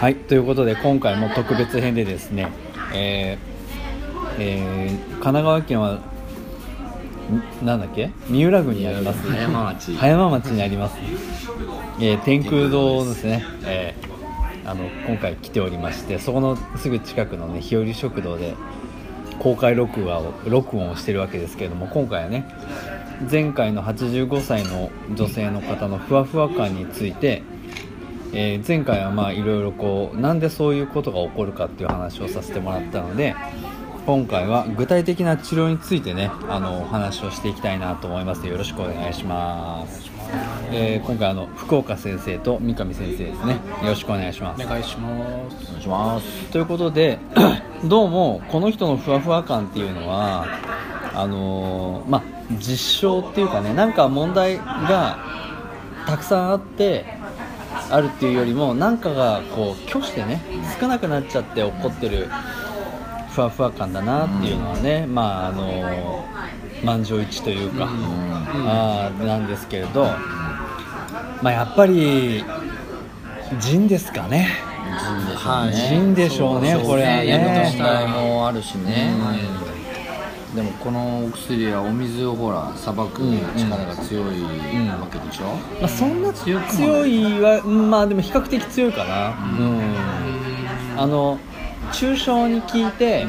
はいということで今回も特別編でですね、えーえー神奈川県はんなんだっけ？三浦郡にあります。葉山町。葉山町にあります、えー天空堂ですね、えーあの今回来ておりましてそこのすぐ近くのね日和食堂で公開録画を録音をしてるわけですけれども今回はね前回の85歳の女性の方のふわふわ感について、えー前回はまあいろいろこうなんでそういうことが起こるかっていう話をさせてもらったので今回は具体的な治療についてねあのお話をしていきたいなと思います。よろしくお願いします、えー今回あの福岡先生と三上先生ですね。よろしくお願いします。お願いします。お願いします。ということで どうもこの人のふわふわ感っていうのはあのーまあ実証っていうかねなんか問題がたくさんあってあるっていうよりもなんかがこう挙してね少なくなっちゃって起こってるふわふわ感だなっていうのはね、まああのー満場一致というか、あーなんですけれど、まあやっぱり人ですかね。はい人でしょうねそうこれはね。薬の問題もあるしね、でもこのお薬はお水をほらさばく力が強いわけでしょ、まあ、そんな強い。はうんまあでも比較的強いかな。うん、あの抽象に効いて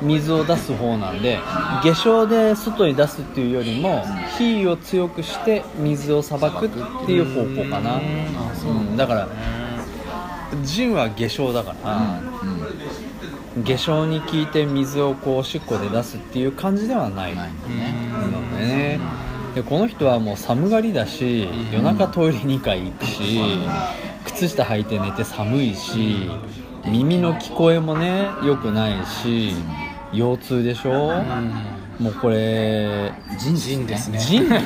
水を出す方なんで下症で外に出すっていうよりも火を強くして水をさばくっていう方向かな。うん。だから腎は下症だから、下症に効いて水をこうおしっこで出すっていう感じではない。ないのね。のねでこの人はもう寒がりだし夜中トイレ2回行くし靴下履いて寝て寒いし耳の聞こえもね良くないし腰痛でしょ？もうこれ人人ですね。腎腎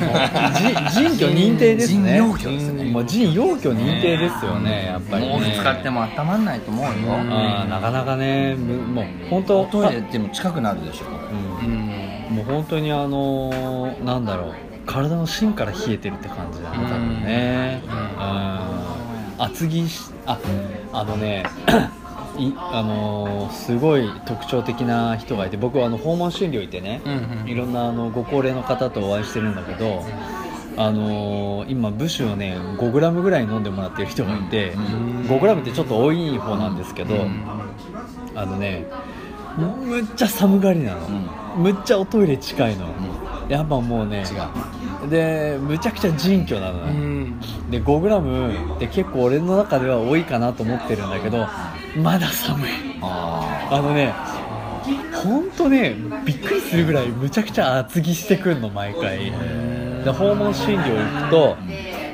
腎居認定ですね腎陽虚ですねもう腎陽虚認定ですよねやっぱりね使っても温まんないと思うよ、あーなかなかねむもう本当トイレっても近くなるでしょ、うんもう本当にあのーなんだろう体の芯から冷えてるって感じだね多分ねうん厚着しああのねいあのーすごい特徴的な人がいて僕はあの訪問診療行ってね、うんうん。いろんなあのご高齢の方とお会いしてるんだけど、あのー今ブシュをね 5g ぐらい飲んでもらってる人がいて、5g ってちょっと多い方なんですけど、あのねむっちゃ寒がりなの、むっちゃおトイレ近いの、やっぱもうねでむちゃくちゃ腎虚なのね、で 5g って結構俺の中では多いかなと思ってるんだけどまだ寒い。ああのねほんとねびっくりするぐらいむちゃくちゃ厚着してくんの毎回。で訪問診療行くと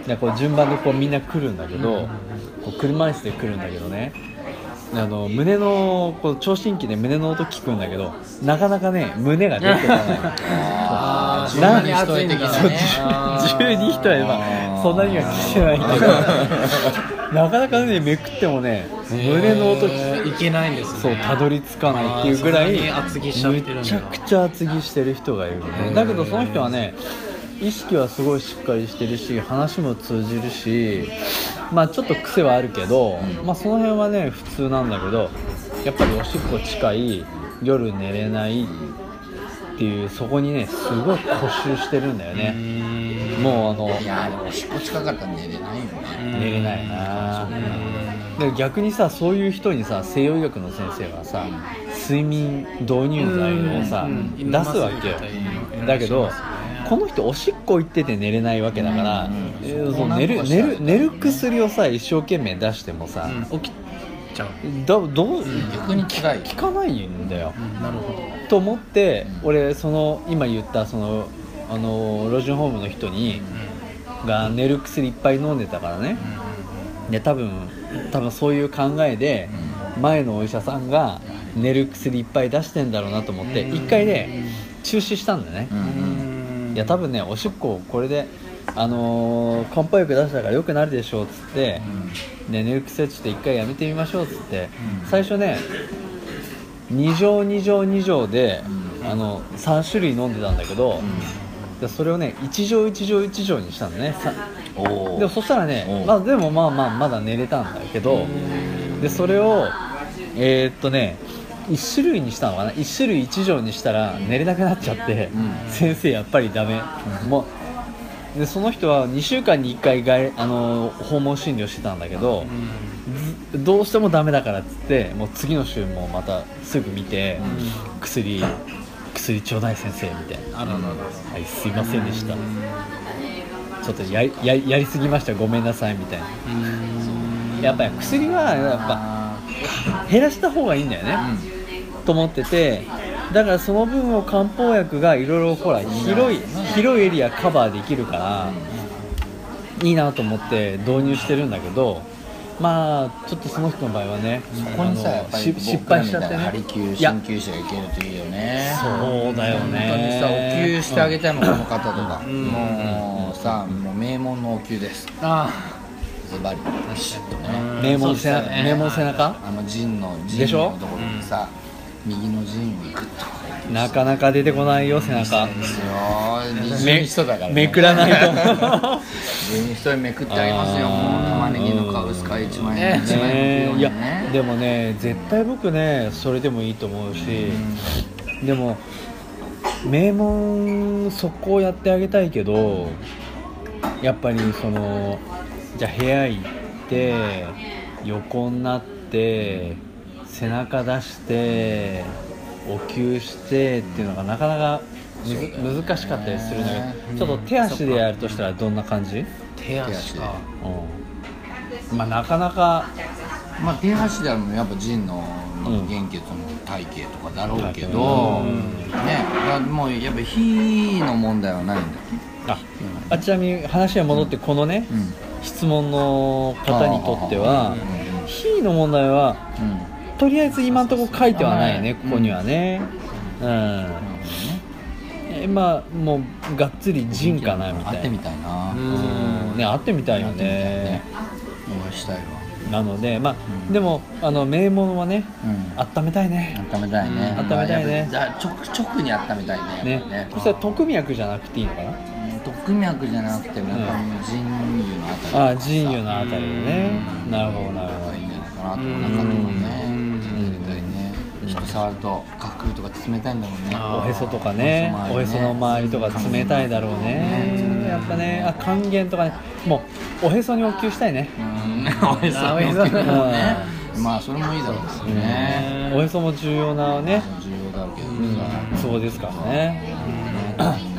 でこう順番でこうみんな来るんだけどこう車椅子で来るんだけどね。あの胸のこう聴診器で胸の音聞くんだけどなかなかね胸が出てこない あーな十二人的なね。そう十二人はまあそんなには聞けないけど。なかなかねめくってもね胸の音聞いけないんですね。そうたどり着かないっていうぐらいあーそんなに厚着しちゃくちゃ厚着してる人がいるねだけどその人はね意識はすごいしっかりしてるし話も通じるしまあちょっと癖はあるけど、まあその辺はね普通なんだけどやっぱりおしっこ近い夜寝れないっていうそこにねすごい固執してるんだよね。もうあのいやでもおしっこ近かったら寝れないよね。寝れないな。で逆にさそういう人にさ西洋医学の先生はさ睡眠導入剤をさ出すわけよ。だけどこの人おしっこ行ってて寝れないわけだから、う寝る寝る寝る薬をさ一生懸命出してもさ、うん。起きちゃう。どどう逆に辛い。効かないんだよ、なるほど。と思って俺その今言ったそのあの老人ホームの人にが寝る薬いっぱい飲んでたからね。で多分多分そういう考えで前のお医者さんが寝る薬いっぱい出してんだろうなと思ってうん。一回ね中止したんだね。いや多分ねおしっここれであのー漢方薬出したから良くなるでしょうっつって、で寝る薬ちょっと一回やめてみましょうっつって、うん。最初ね2錠2錠2錠で、うん。あの3種類飲んでたんだけど、でそれをね1錠1錠1錠にしたのね。でもそしたらねまあ、でもまあまあまだ寝れたんだけどでそれをえーっとね1種類にしたのかな。1種類1錠にしたら寝れなくなっちゃって、うん。先生やっぱりダメ、もうでその人は2週間に1回外あの訪問診療してたんだけど、ずどうしてもダメだからっつってもう次の週もまたすぐ見て、薬薬ちょうだい先生みたいな。あららら。らはいすいませんでした。ちょっとやややりすぎました。ごめんなさいみたいな。やっぱり薬はやっぱ減らした方がいいんだよね、と思っててだからその分を漢方薬がいろいろほら広い広いエリアカバーできるからいいなと思って導入してるんだけどまあちょっとその人の場合はねそこにさやっぱりし失敗しちゃって僕らみたいなハリねキューいや鍼灸師がいけるといいよね。そうだよね。本当にさお灸してあげたいもんこの方とか。ん。もうさもう名門のお灸です。あズバリ。名門背名門背中？あの陣のでしょ？陣のところにさ右の陣をグッとなかなか出てこないよ背中。ですよ二重人だからね。めくらないと。二重に一人めくってあげますよ。もう玉ねぎの皮薄皮一枚。ね。一枚ね。いやでもね絶対僕ねそれでもいいと思うし、でも名門そこをやってあげたいけどやっぱりそのじゃあ部屋行って横になって背中出してお灸してっていうのがなかなかむず難しかったりするんだけどちょっと手足でやるとしたらどんな感じ、手足か。うん、まあなかなかまあ手足であるのやっぱ腎のうん原血の体系とかだろうけうど、ん。ねだもうやっぱ火の問題はないんだよああちなみに話は戻ってこのね、うん。質問の方にとってはうん。火の問題はとりあえず今のところ書いてはないねうん。ここにはね。うん。えまあもうがっつり陣かなみたい。な会ってみたいな。うん。ね会ってみたいよね。ねお会いしたいわ。なのでまあ、うん。でもあの名門はねうん。温めたいね。温めたいね。うん。温めたいね。やっぱ直直に温めたいねね。そしたら特脈じゃなくていいのかな？うん。特脈じゃなくてもやっぱり腎油のあたりああ陣油のあたりでね。うん。なるほどなるほど。いいんじゃないかなとお腹とかね。うん。絶対ね人触ると下空とか冷たいんだもんね。あおへそとかね。おへその周りとか冷たいだろうね。やっぱねあ還元とかね。もうおへそにお灸したいね。うん。おへそあおへそねまあそれもいいだろうですね。おへそも重要なね。重要だろうけどうん。さツボですからね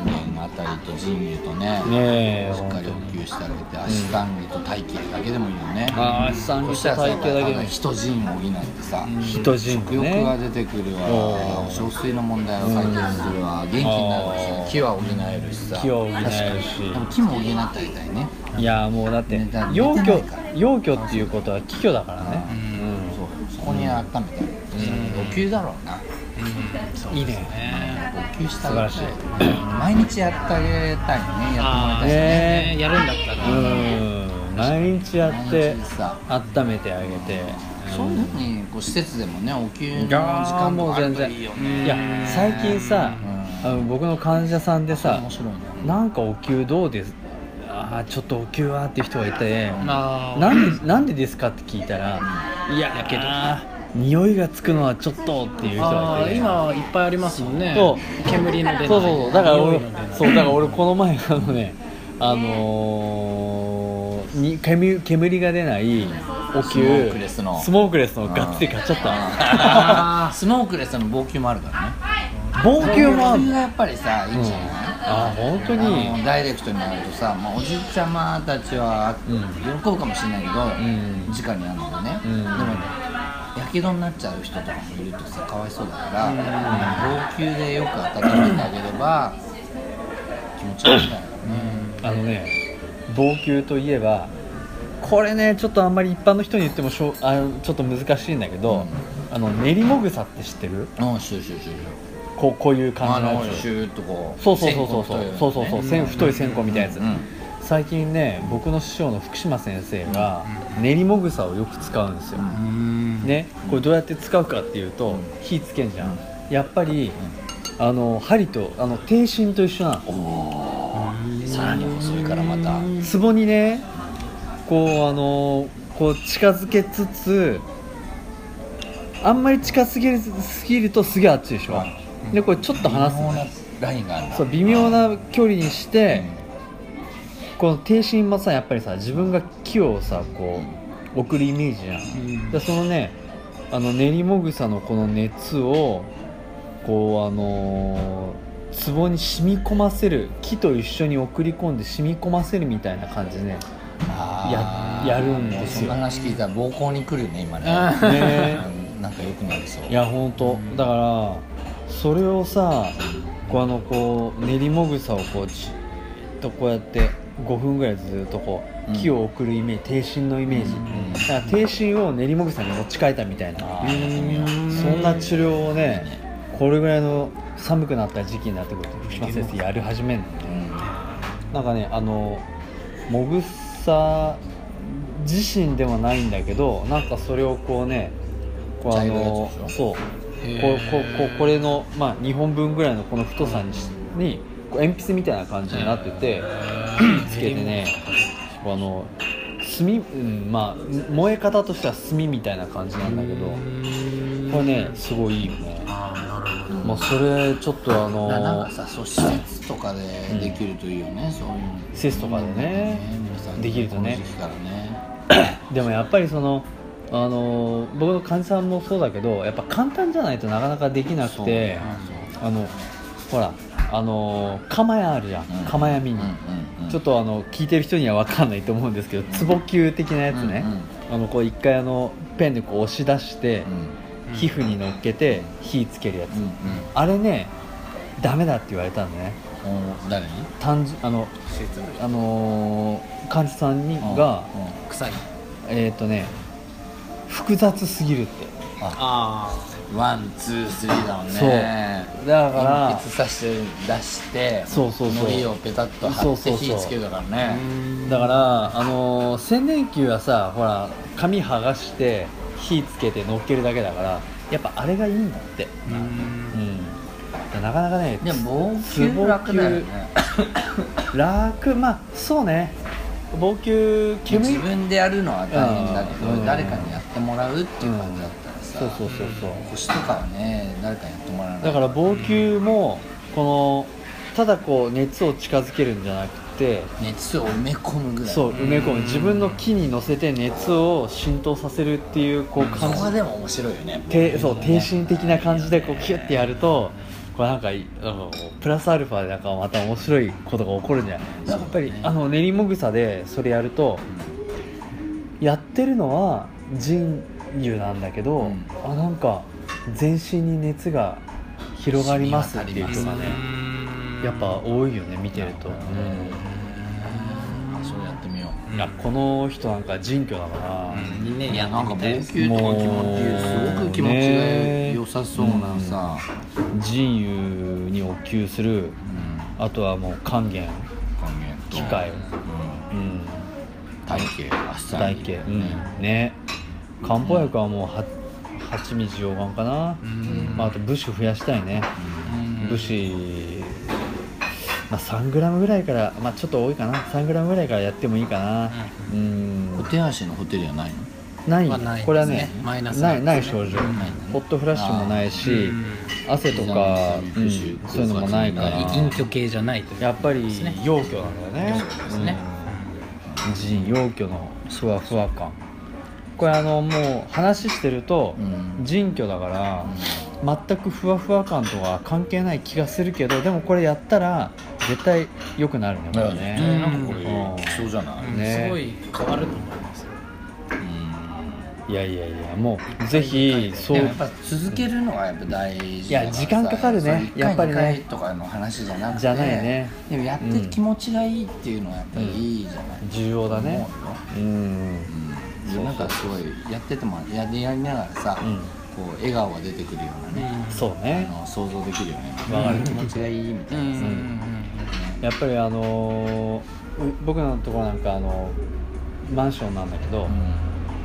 たりと腎油とねねえしっかり補給してあげて足三里と体型だけでもいいよね。ああ三そ里したらさ体型だけでも人腎を補ってさ人腎食欲がね出てくるおわー小水の問題を解決するわ。元気になるし木は補えるしさ。木は補えるし。でも木も補ってあげたいね。いやもうだってねだって陽虚寝てないから。陽虚っていうことは気虚だからね。そう。そこに温めたいお灸だろうないいね。お灸してあげたい素晴毎日やってあげたいねやってもらいあたいしね。ねね。やるんだったら。うん。毎日やって温めてあげて。そういうふうにこう施設でもねお灸の時間とかあるともう全然いいよね。いや最近さうん。あの僕の患者さんでさ面白いね。なんかお灸どうです？あーちょっとお灸はっていう人がいて。なんでなんでですかって聞いたらいややけど。あ匂いがつくのはちょっとっていう人あがいて、ね、あ今いっぱいありますもんね。そ煙の出ない。そうそうそう。だから俺そうだから俺この前あのねあのー、に煙煙が出ないおス灸モークレスの。スモークレスのがっつり買っちゃった。あスモークレスの防球もあるからね。防球もあるがやっぱりさいいんじゃない、あ本当あにのダイレクトになるとさ、まあ、おじいちゃまたちはうん。喜ぶかもしれないけど、ん。直にあるのでね、うん。でもやけどになっちゃう人とかもいるとさかわいそうだから、防球でよく温めてあげれば気持ちがいいんだよね、あのね防球といえばこれねちょっとあんまり一般の人に言ってもしょうあのちょっと難しいんだけど、あの練りもぐさって知ってる？うんシューシューシューシこうこういう感じのやつ。のシューっとこうそうそうそうそうそう。そうそうそう。線太い線香みたいなやつ、うん最近ね僕の師匠の福島先生が練りもぐさをよく使うんですよ、うん。ねこれどうやって使うかっていうと、火つけんじゃん。やっぱり、あの針とあの低芯と一緒なの。さらに細いからまた。壺にねこうあのこう近づけつつあんまり近すぎるすぎるとすげえ熱いでしょ、でこれちょっと離すの微妙なラインがそう微妙な距離にして、この低心もさやっぱりさ自分が木をさこう送るイメージじゃん、でそのねあの練りもぐさのこの熱をこうあのー壺に染み込ませる木と一緒に送り込んで染み込ませるみたいな感じでねややるんですよ。そ話聞いたら暴行に来るよね今ね。ねうん。なんか良くなりそう。いや本当だからそれをさこうあのこう練りもぐさをこうじっとこうやって5分ぐらいずっとこううん。木を送るイメージ低芯のイメージ、ん。だから低芯を練りもぐさに持ち替えたみたいな。そんな治療をねこれぐらいの寒くなった時期になってくると福島先生やり始めるのなんかねあのもぐさ自身でもないんだけどなんかそれをこうねこうあのそう。こうこうこうこれの、まあ、2本分ぐらいのこの太さにしにこう鉛筆みたいな感じになってて火つけてねあの炭、うん、まあ燃え方としては炭みたいな感じなんだけどこれねすごいいいよね。ああなるほど。もうそれちょっとあななんのかさそう施設とかでできるといいよね、そういうの。施設とかでね皆さんできるとね。ね。でもやっぱりそのあの僕の患者さんもそうだけどやっぱ簡単じゃないとなかなかできなくてあのほらあの釜屋あるじゃん、うん。釜屋ミニ、うんうんうん。ちょっとあの聞いてる人には分かんないと思うんですけど壺球的なやつね、あのこう一回あのペンでこう押し出して、うん。皮膚に乗っけて火つけるやつ、うんうん。あれねダメだって言われたんだね。お誰に？単純あのあのー患者さんにが、臭い。えっ、とね複雑すぎるって。あ one two three だもんね。そう。だから鉛筆さして出してそうそうそう。糊をペタッと貼って火つけるからあねだからあのー千年球はさほら紙剥がして火つけて乗っけるだけだからやっぱあれがいいんだって。うん。うん。なかなかねでも防球楽だよね。楽まあそうね。防球煙自分でやるのは大変だけど、うん。誰かにやってもらうっていう感じだった。らさ、そうそうそうそう。腰とかはね誰かにやってもらわないだから防球もこのただこう熱を近づけるんじゃなくて熱を埋め込むぐらい。そう埋め込む。自分の木に乗せて熱を浸透させるっていうこうそ感じこはでも面白いよね。てそう低心的な感じでこうキュッてやるとこれなんかいあのプラスアルファでなんかまた面白いことが起こるんじゃない？やっぱりあの練りもぐさでそれやるとやってるのは人油なんだけど、うん。あなんか全身に熱が広がりますっていう人がねやっぱ多いよね見てると、うん。それやってみよう。いやこの人なんか人居だから、にねいやなんか防す球とか気持ちすもうごく気持ちが良さそうなさ、人油にお灸するうん。あとはもう還元。還元と。機械。うん。うん。体型あっね漢方薬はもうは蜂蜜溶岩かな、ん。まあ、あと武士増やしたいね。うん。武士、まあ、3グラムぐらいから、まあ、ちょっと多いかな。3グラムぐらいからやってもいいかな。うん。お手足のホテルはないの？ない。はないね。これはねマイナスないない症状、うん。ホットフラッシュもないし、うん汗とか、ううんんそういうのもないから。隠居系じゃないというやっぱり陽虚なんだよねですね。うん。腎陽虚のふわふわ感これあのもう話してるとうん。腎虚だから全くふわふわ感とは関係ない気がするけどでもこれやったら絶対良くなるねこれね。ね。なんかこれうん。効きそうじゃない？うん。ね。すごい変わると思いますよ。いやいやいやもうぜひそう。やっぱ続けるのはやっぱ大事いや時間かかるね。やっぱりね。とかの話じゃなくてじゃないね。でもやって気持ちがいいっていうのはやっぱりいいじゃない、重要だね。思うん。うん。でなんかすごいやっててもややりながらさ、うん。こう笑顔が出てくるようなね、あそうね。の想像できるよね。わかる気持ちがいいみたいなさ、やっぱりあのーう僕のところなんかあのマンションなんだけど、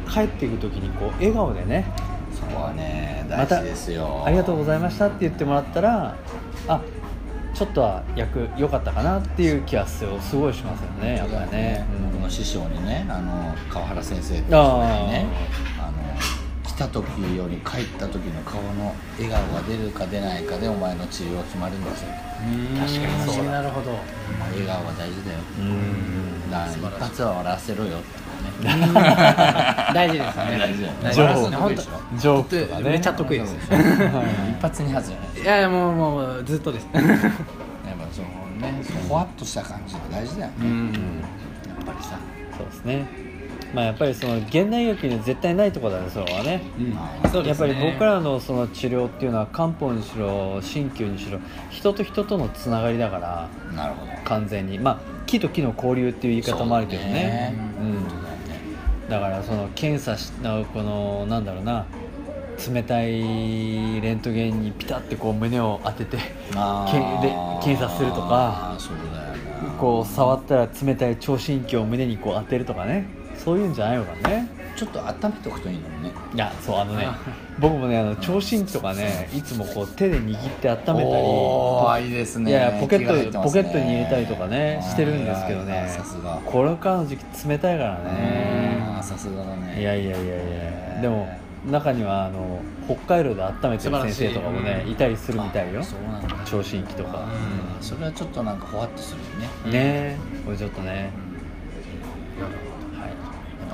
帰っていく時にこう笑顔でねそこはね大また事ですよ、ありがとうございましたって言ってもらったらあちょっとは役良かったかなっていう気はすすごいしますよねやっぱりね、うん。僕の師匠にねあの川原先生ってねあの来た時より帰った時の顔の笑顔が出るか出ないかでお前の治療が決まるんですよ。確かにそうなるほどまあ笑顔が大事だよ。うん。だから一発は笑わせろよ。ってね大事ですね。大事だよね。大情報事ですね本当ジョークとかね。めっちゃ得意です。一発二発じゃない。いやいやもうもうずっとです。やっぱそのねそのほわっとした感じが大事だよね、うん。やっぱりさ。そうですね。まあやっぱりその現代医学には絶対ないところだねそれはね。やっぱり僕らのその治療っていうのは漢方にしろ鍼灸にしろ人と人とのつながりだからなるほど。完全に。まあ木と木の交流っていう言い方もあるけどね。うんだからその検査しなこのなんだろうな冷たいレントゲンにピタッてこう胸を当ててあけーで検査するとかそうだよな。こう触ったら冷たい聴診器を胸にこう当てるとかね。そういうんじゃないのかね。ちょっと温めておくといいのにね。いやそうあのね僕もねあの聴診器とかねいつもこう手で握って温めたりおーいいですね。いやポケットね。ポケットに入れたりとかねしてるんですけどあねーさすが。これからの時期冷たいからねさすがだね。いやいやいやいや。でも中にはあの北海道で温めてる先生とかもねいたりするみたいよ。あそうなんだ。聴診器とか。うん。それはちょっとなんかほわっとするよね。ねえ。これちょっとね。はい。や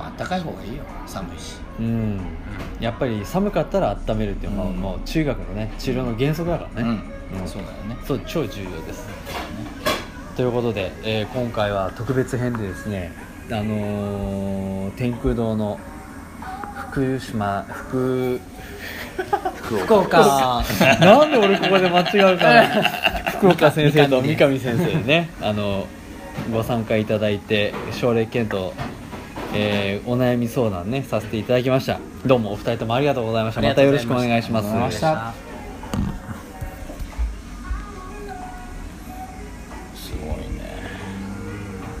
っぱ暖かい方がいいよ。寒いし。うん。やっぱり寒かったら温めるっていうのはうん。もう中学のね治療の原則だからね、うん。そうだよね。そう超重要です。ということで、えー今回は特別編でですねあのー天空堂の福島福福岡。なんで俺ここで間違うかな。福岡先生と三上。先生にね。あのご参加いただいて症例検討、えーお悩み相談ねさせていただきました。どうもお二人ともありがとうございました。また。よろしくお願いします